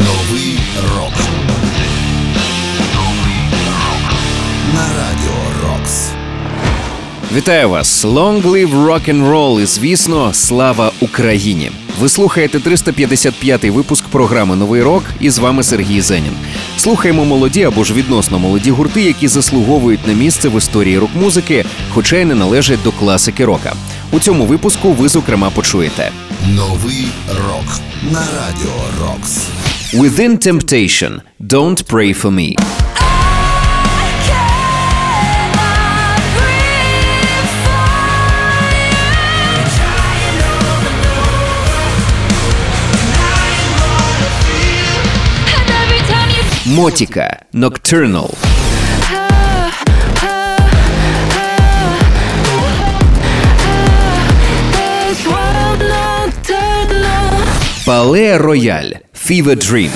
Новий рок. На радіо Рокс. Вітаю вас! Long live rock and roll і, звісно, слава Україні! Ви слухаєте 355-й випуск програми Новий рок і з вами Сергій Зенін. Слухаємо молоді або ж відносно молоді гурти, які заслуговують на місце в історії рок-музики, хоча й не належать до класики рока. У цьому випуску ви зокрема почуєте новий рок на радіо Рокс. Within Temptation, Don't Pray for Me. Мотика, Nocturnal. Пале Рояль, Fever Dream.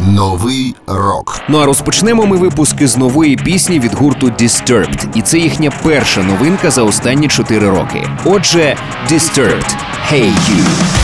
Новий рок. Ну а розпочнемо ми випуски з нової пісні від гурту Disturbed. І це їхня перша новинка за останні чотири роки. Отже, Disturbed. Hey You.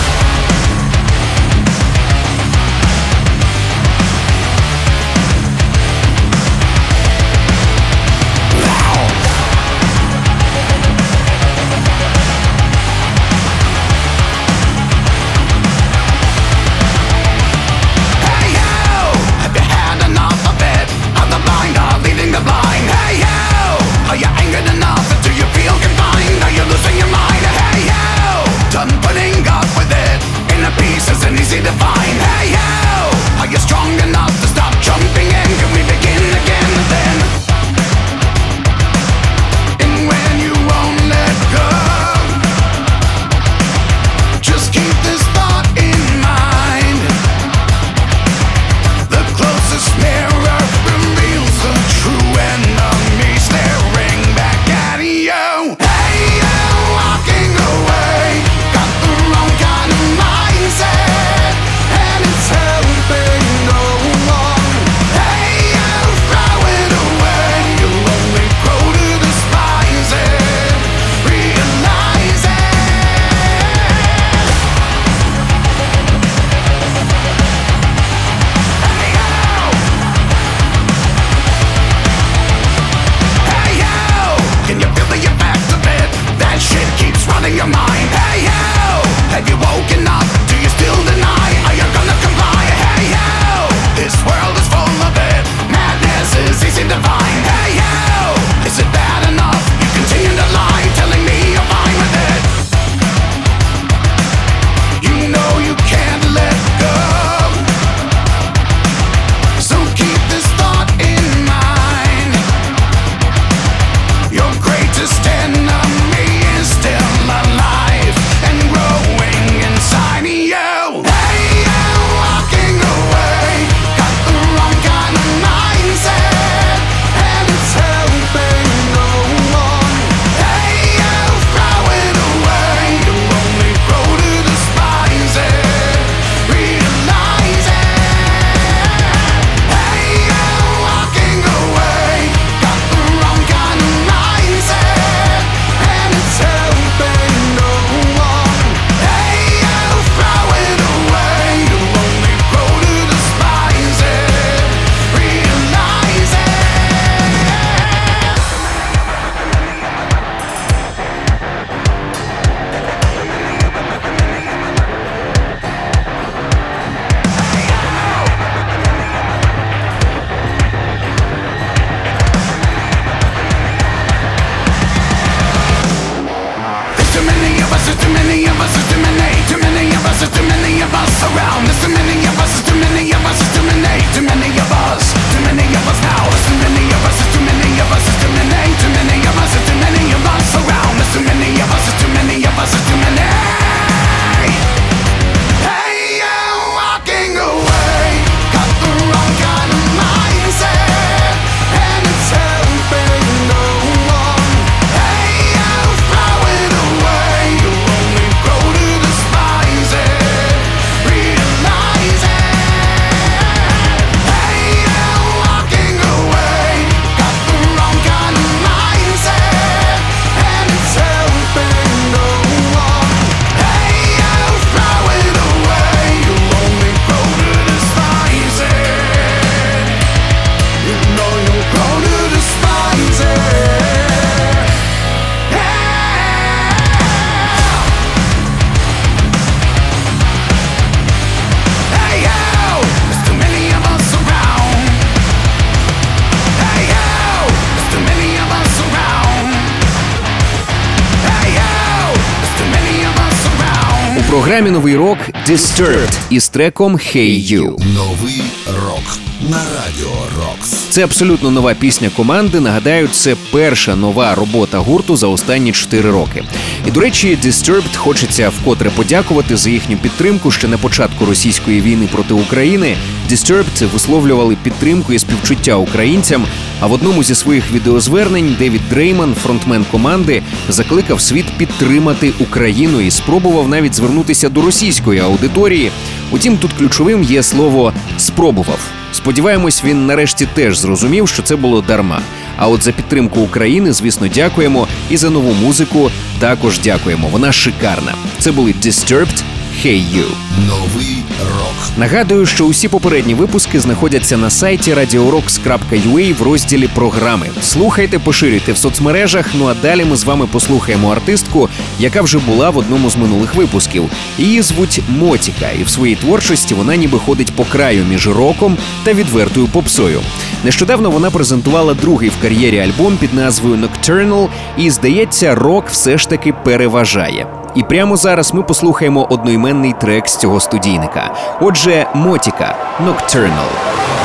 Новий рок Disturbed із треком «Hey You». Новий рок на радіо Рокс. Це абсолютно нова пісня команди. Нагадаю, це перша нова робота гурту за останні 4 роки. І до речі, Disturbed хочеться вкотре подякувати за їхню підтримку ще на початку російської війни проти України. Disturbed висловлювали підтримку і співчуття українцям. А в одному зі своїх відеозвернень Девід Дрейман, фронтмен команди, закликав світ підтримати Україну і спробував навіть звернутися до російської аудиторії. Утім, тут ключовим є слово спробував. Сподіваємось, він нарешті теж зрозумів, що це було дарма. А от за підтримку України, звісно, дякуємо. І за нову музику також дякуємо. Вона шикарна. Це були Disturbed, Hey You. Новий рок. Нагадую, що усі попередні випуски знаходяться на сайті radiorocks.ua в розділі програми. Слухайте, поширюйте в соцмережах. Ну а далі ми з вами послухаємо артистку, яка вже була в одному з минулих випусків. Її звуть Мотіка, і в своїй творчості вона ніби ходить по краю між роком та відвертою попсою. Нещодавно вона презентувала другий в кар'єрі альбом під назвою Nocturnal, і здається, рок все ж таки переважає. І прямо зараз ми послухаємо одноіменний трек з цього студійника. Отже, Мотіка Nocturnal.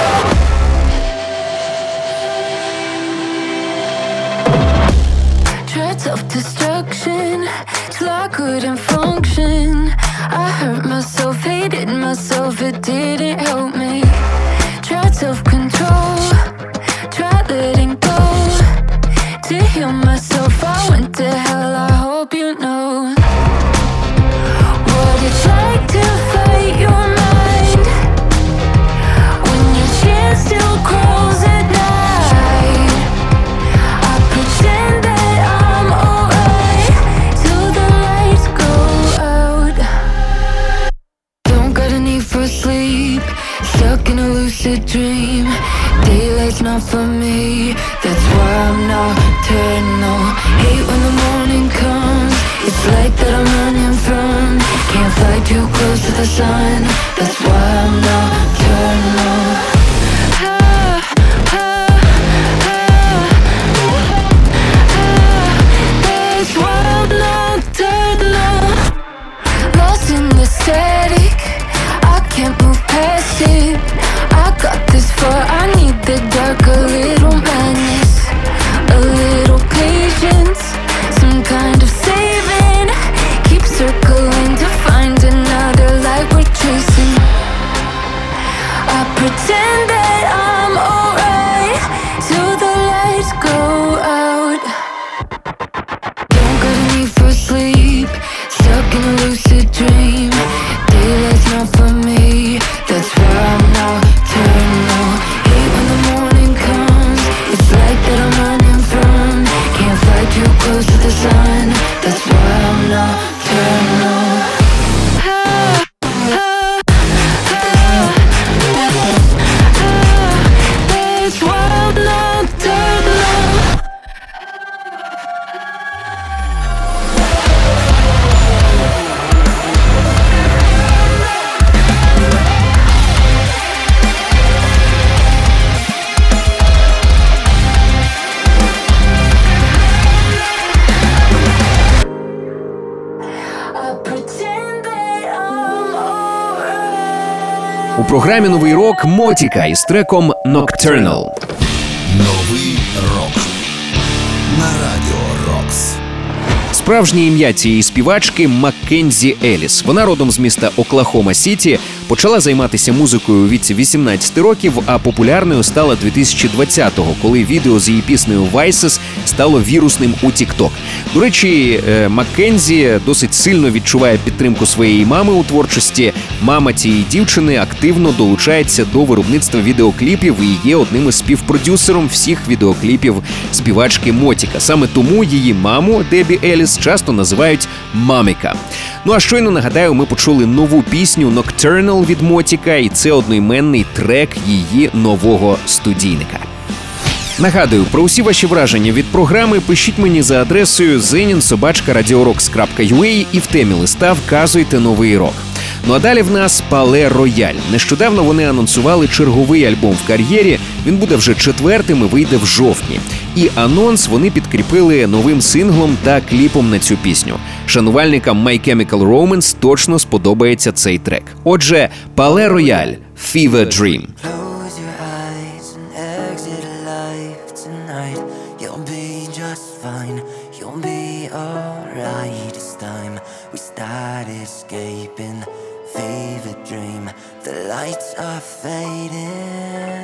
Програмі новий рок Мотіка із треком Nocturnal. Новий рок на радіо Рокс. Справжнє ім'я цієї співачки Маккензі Еліс. Вона родом з міста Оклахома Сіті, почала займатися музикою у віці 18 років, а популярною стала 2020-го, коли відео з її піснею Vices стало вірусним у TikTok. До речі, е, Маккензі досить сильно відчуває підтримку своєї мами у творчості. Мама цієї дівчини активно долучається до виробництва відеокліпів і є одним із співпродюсером всіх відеокліпів співачки Мотіка. Саме тому її маму Дебі Еліс часто називають Маміка. Ну а щойно нагадаю, ми почули нову пісню Nocturnal від Мотіка, і це одноіменний трек її нового студійника. Нагадую, про усі ваші враження від програми пишіть мені за адресою zenin собачка radiorocks.ua і в темі листа вказуйте новий рок. Ну а далі в нас Пале Рояль. Нещодавно вони анонсували черговий альбом в кар'єрі Він буде вже четвертим і вийде в жовтні. І анонс вони підкріпили новим синглом та кліпом на цю пісню. Шанувальникам My Chemical Romance точно сподобається цей трек. Отже, Пале Рояль Fever Dream. Lights are fading.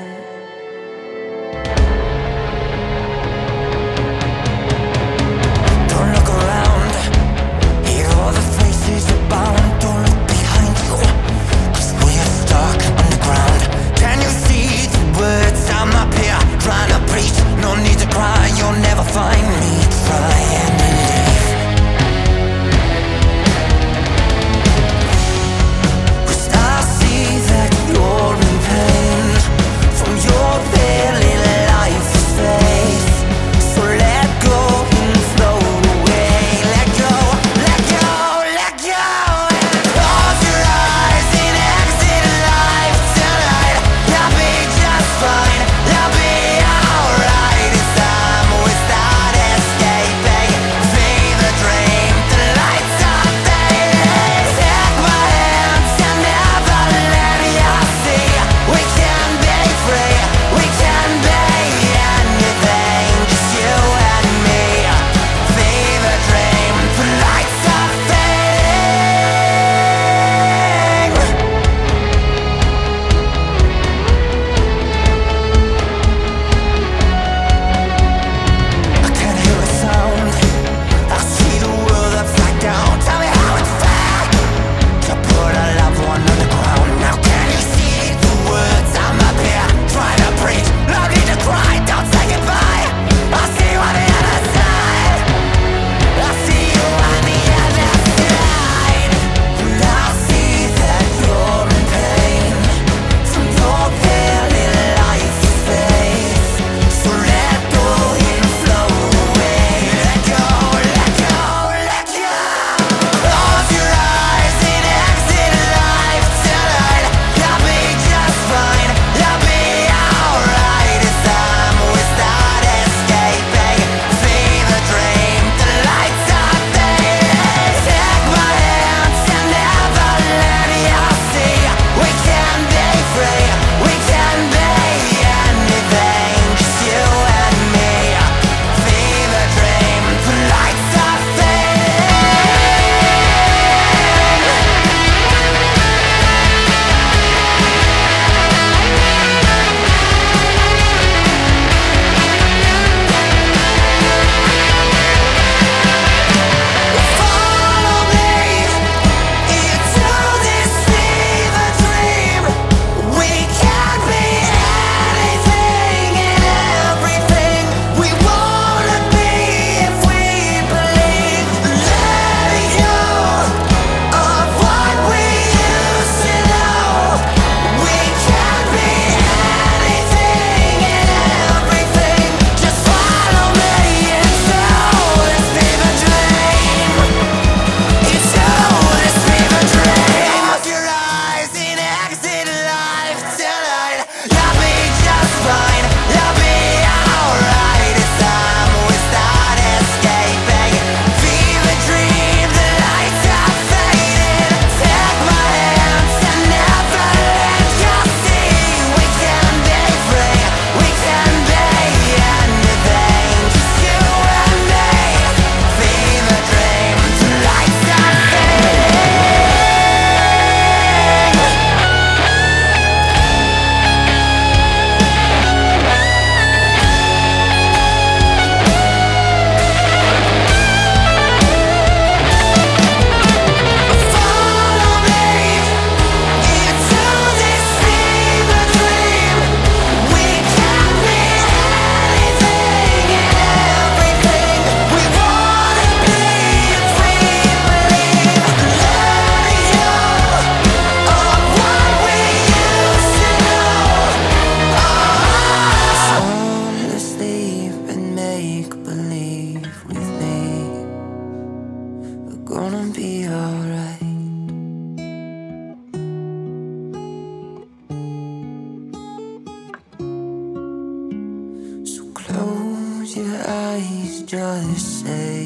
Eyes, just say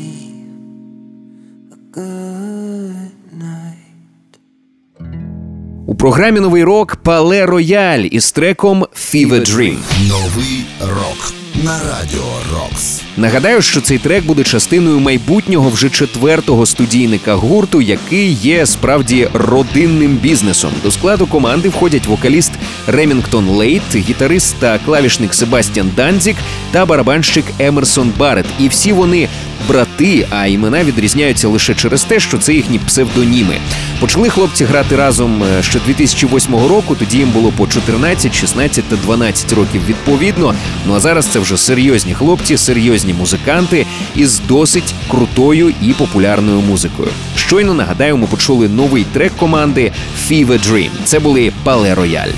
a good night. У програмі новий рок Palaye Royale із треком Fever Dream. Новий рок на радіо Рокс. Нагадаю, що цей трек буде частиною майбутнього вже четвертого студійника гурту, який є справді родинним бізнесом. До складу команди входять вокаліст Ремінгтон Лейт, гітарист та клавішник Себастьян Данзік та барабанщик Емерсон Барет. І всі вони брати, а імена відрізняються лише через те, що це їхні псевдоніми. Почали хлопці грати разом е, ще 2008 року. Тоді їм було по 14, 16 та 12 років відповідно. Ну а зараз це вже серйозні хлопці, серйозні музиканти із досить крутою і популярною музикою. Щойно нагадаю, ми почули новий трек команди Fever Dream. Це були Пале Рояль.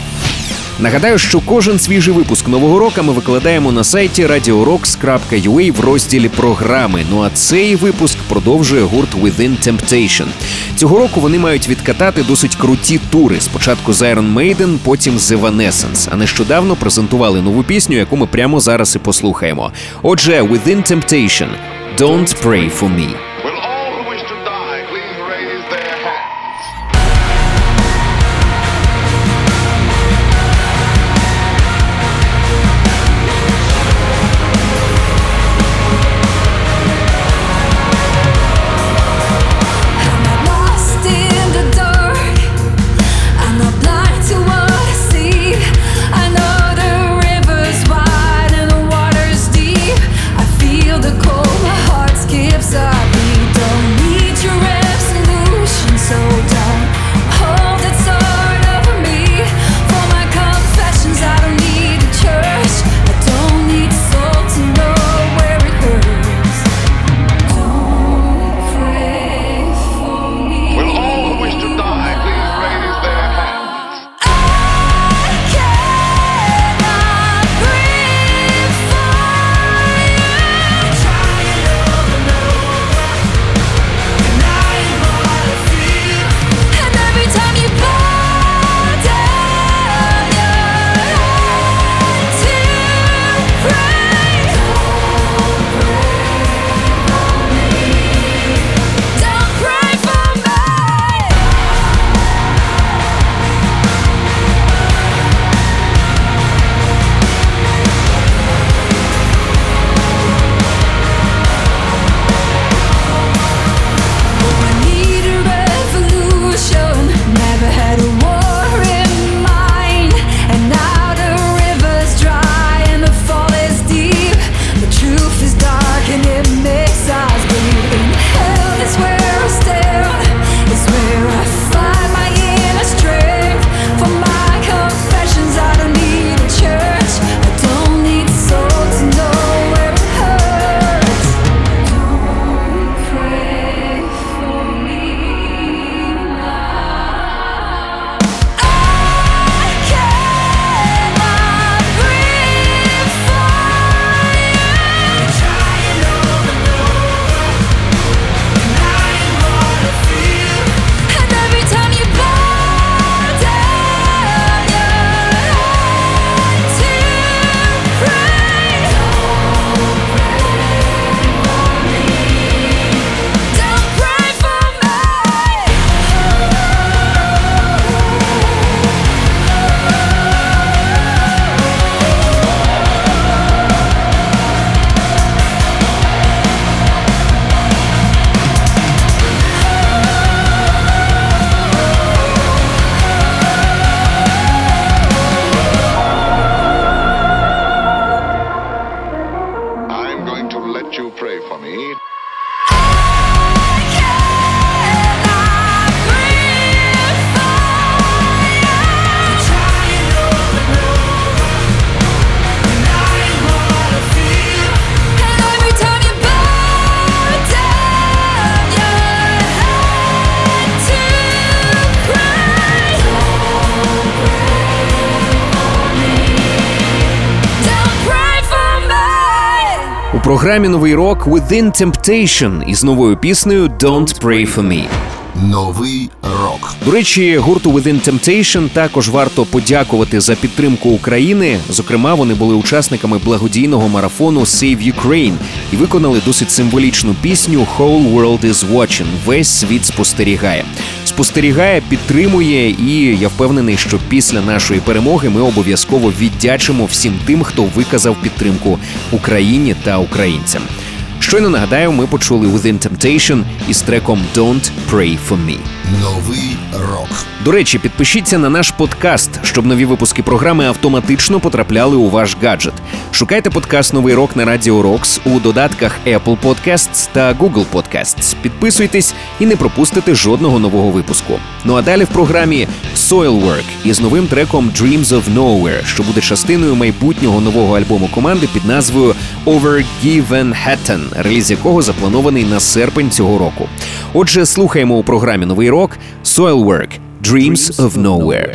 Нагадаю, що кожен свіжий випуск нового року ми викладаємо на сайті radiorocks.ua в розділі програми. Ну а цей випуск продовжує гурт Within Temptation. Цього року вони мають відкатати досить круті тури. Спочатку з Iron Maiden, потім з Evanescence. А нещодавно презентували нову пісню, яку ми прямо зараз і послухаємо. Отже, Within Temptation – Don't Pray For Me. Програмі новий рок Within Temptation із новою піснею Don't Pray For Me. Новий рок До речі, гурту Within Temptation також варто подякувати за підтримку України. Зокрема, вони були учасниками благодійного марафону Save Ukraine і виконали досить символічну пісню «Whole World is Watching» Весь світ спостерігає. Спостерігає, підтримує, і я впевнений, що після нашої перемоги ми обов'язково віддячимо всім тим, хто виказав підтримку Україні та українцям. Щойно нагадаю, ми почули Within Temptation із треком Don't Pray For Me. Новий рок До речі, підпишіться на наш подкаст, щоб нові випуски програми автоматично потрапляли у ваш гаджет. Шукайте подкаст Новий рок на Радіо Рокс у додатках Apple Podcasts та Google Podcasts. Підписуйтесь і не пропустите жодного нового випуску. Ну а далі в програмі Soilwork із новим треком Dreams of Nowhere, що буде частиною майбутнього нового альбому команди під назвою Over Given Hatton, реліз якого запланований на серпень цього року. Отже, слухаємо у програмі Новий рок Soilwork Dreams of Nowhere.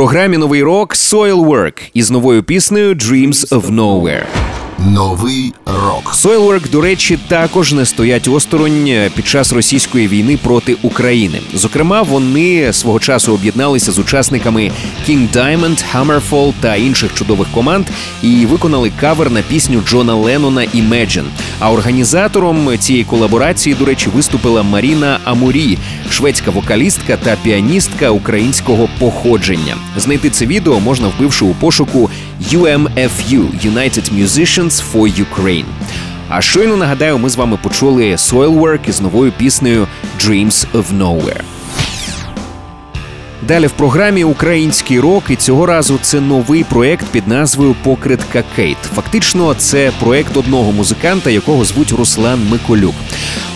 Програмі Новий рок Soilwork із новою піснею Dreams of Nowhere. Новий рок. Soilwork, до речі, також не стоять осторонь під час російської війни проти України. Зокрема, вони свого часу об'єдналися з учасниками King Diamond, Hammerfall та інших чудових команд і виконали кавер на пісню Джона Леннона Imagine. А організатором цієї колаборації, до речі, виступила Маріна Амурі, шведська вокалістка та піаністка українського походження. Знайти це відео можна вбивши у пошуку UMFU – United Musicians for Ukraine. А щойно нагадаю, ми з вами почули Soilwork із новою піснею Dreams of Nowhere. Далі в програмі український рок, і цього разу це новий проект під назвою Покритка Кейт. Фактично, це проект одного музиканта, якого звуть Руслан Миколюк.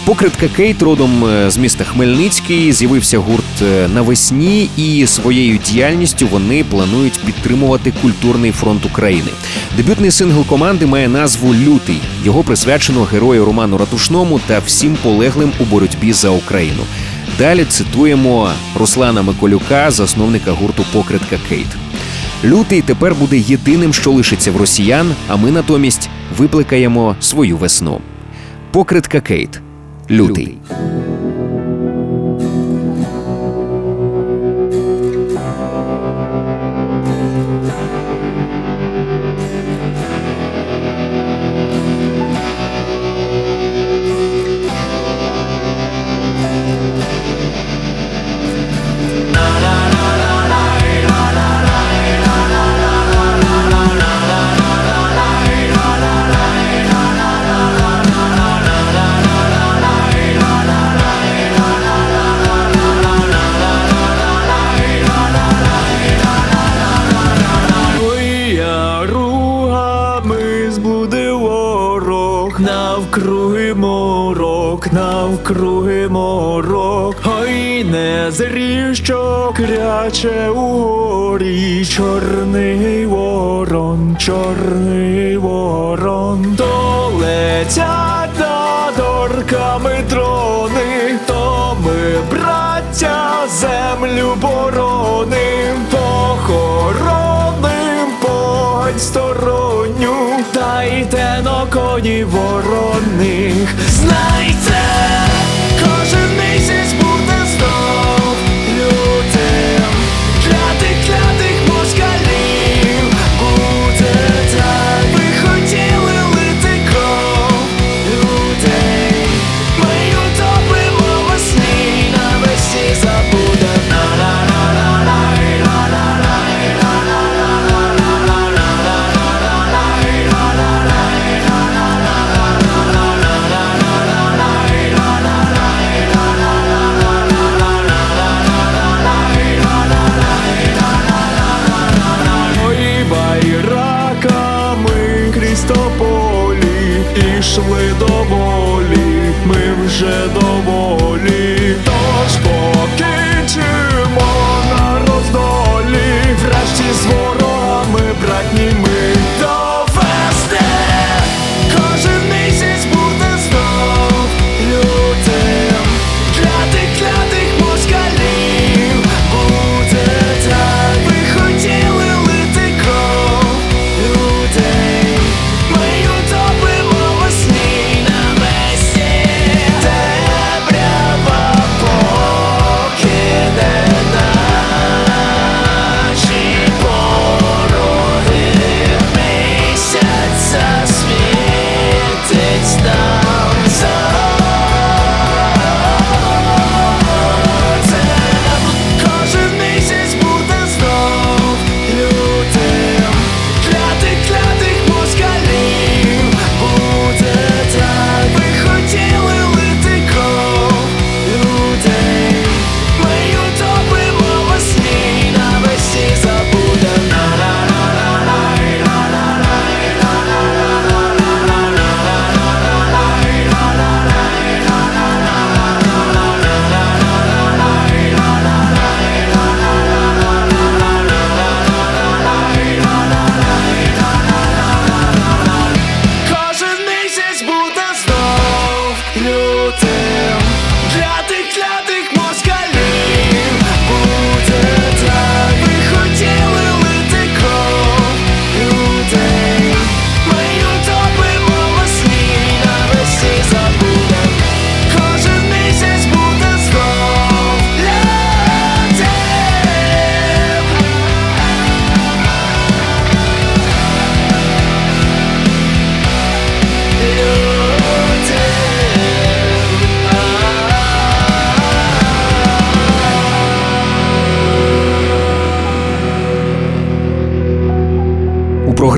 Покритка Кейт родом е, з міста Хмельницький. З'явився гурт е, навесні, і своєю діяльністю вони планують підтримувати культурний фронт України. Дебютний сингл команди має назву Лютий. Його присвячено герою Роману Ратушному та всім полеглим у боротьбі за Україну. Далі цитуємо Руслана Миколюка, засновника гурту Покритка Кейт. Лютий тепер буде єдиним, що лишиться в росіян, а ми натомість випликаємо свою весну. Покритка Кейт. Лютий.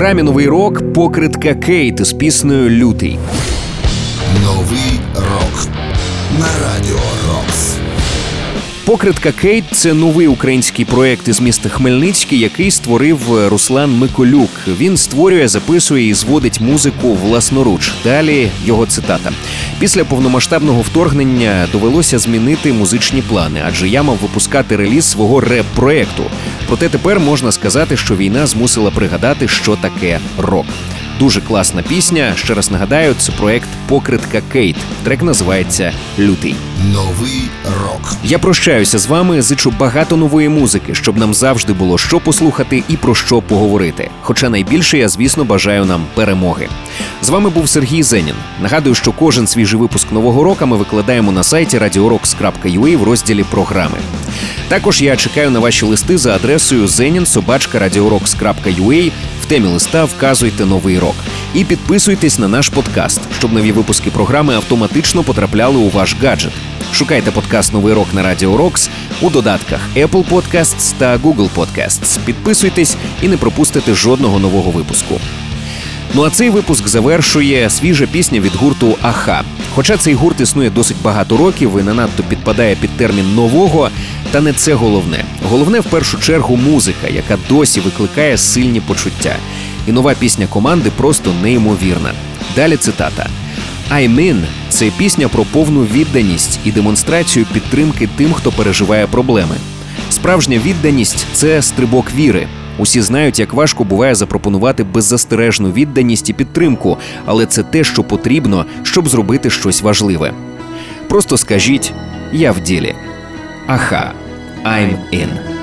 Програмі Новий рок покритка Кейт із піснею Лютий. Новий рок на радіо Рокс. Покритка Кейт це новий український проект із міста Хмельницький, який створив Руслан Миколюк. Він створює, записує і зводить музику власноруч. Далі його цитата. Після повномасштабного вторгнення довелося змінити музичні плани, адже я мав випускати реліз свого реп-проекту. Проте тепер можна сказати, що війна змусила пригадати, що таке рок. Дуже класна пісня. Ще раз нагадаю, це проект Покритка Кейт. Трек називається Лютий. Новий рок. Я прощаюся з вами. Зичу багато нової музики, щоб нам завжди було що послухати і про що поговорити. Хоча найбільше я, звісно, бажаю нам перемоги. З вами був Сергій Зенін. Нагадую, що кожен свіжий випуск нового року ми викладаємо на сайті radiorocks.ua в розділі програми. Також я чекаю на ваші листи за адресою zenin.radiorocks.ua. В темі листа вказуйте новий рок. І підписуйтесь на наш подкаст, щоб нові випуски програми автоматично потрапляли у ваш гаджет. Шукайте подкаст Новий рок на Радіо Рокс у додатках Apple Podcasts та Google Podcasts. Підписуйтесь і не пропустите жодного нового випуску. Ну а цей випуск завершує свіжа пісня від гурту Аха. Хоча цей гурт існує досить багато років і не надто підпадає під термін нового, та не це головне. Головне в першу чергу музика, яка досі викликає сильні почуття. І нова пісня команди просто неймовірна. Далі цитата. «I'm in» – це пісня про повну відданість і демонстрацію підтримки тим, хто переживає проблеми. Справжня відданість це стрибок віри. Усі знають, як важко буває запропонувати беззастережну відданість і підтримку, але це те, що потрібно, щоб зробити щось важливе. Просто скажіть я в ділі. Аха, I'm in.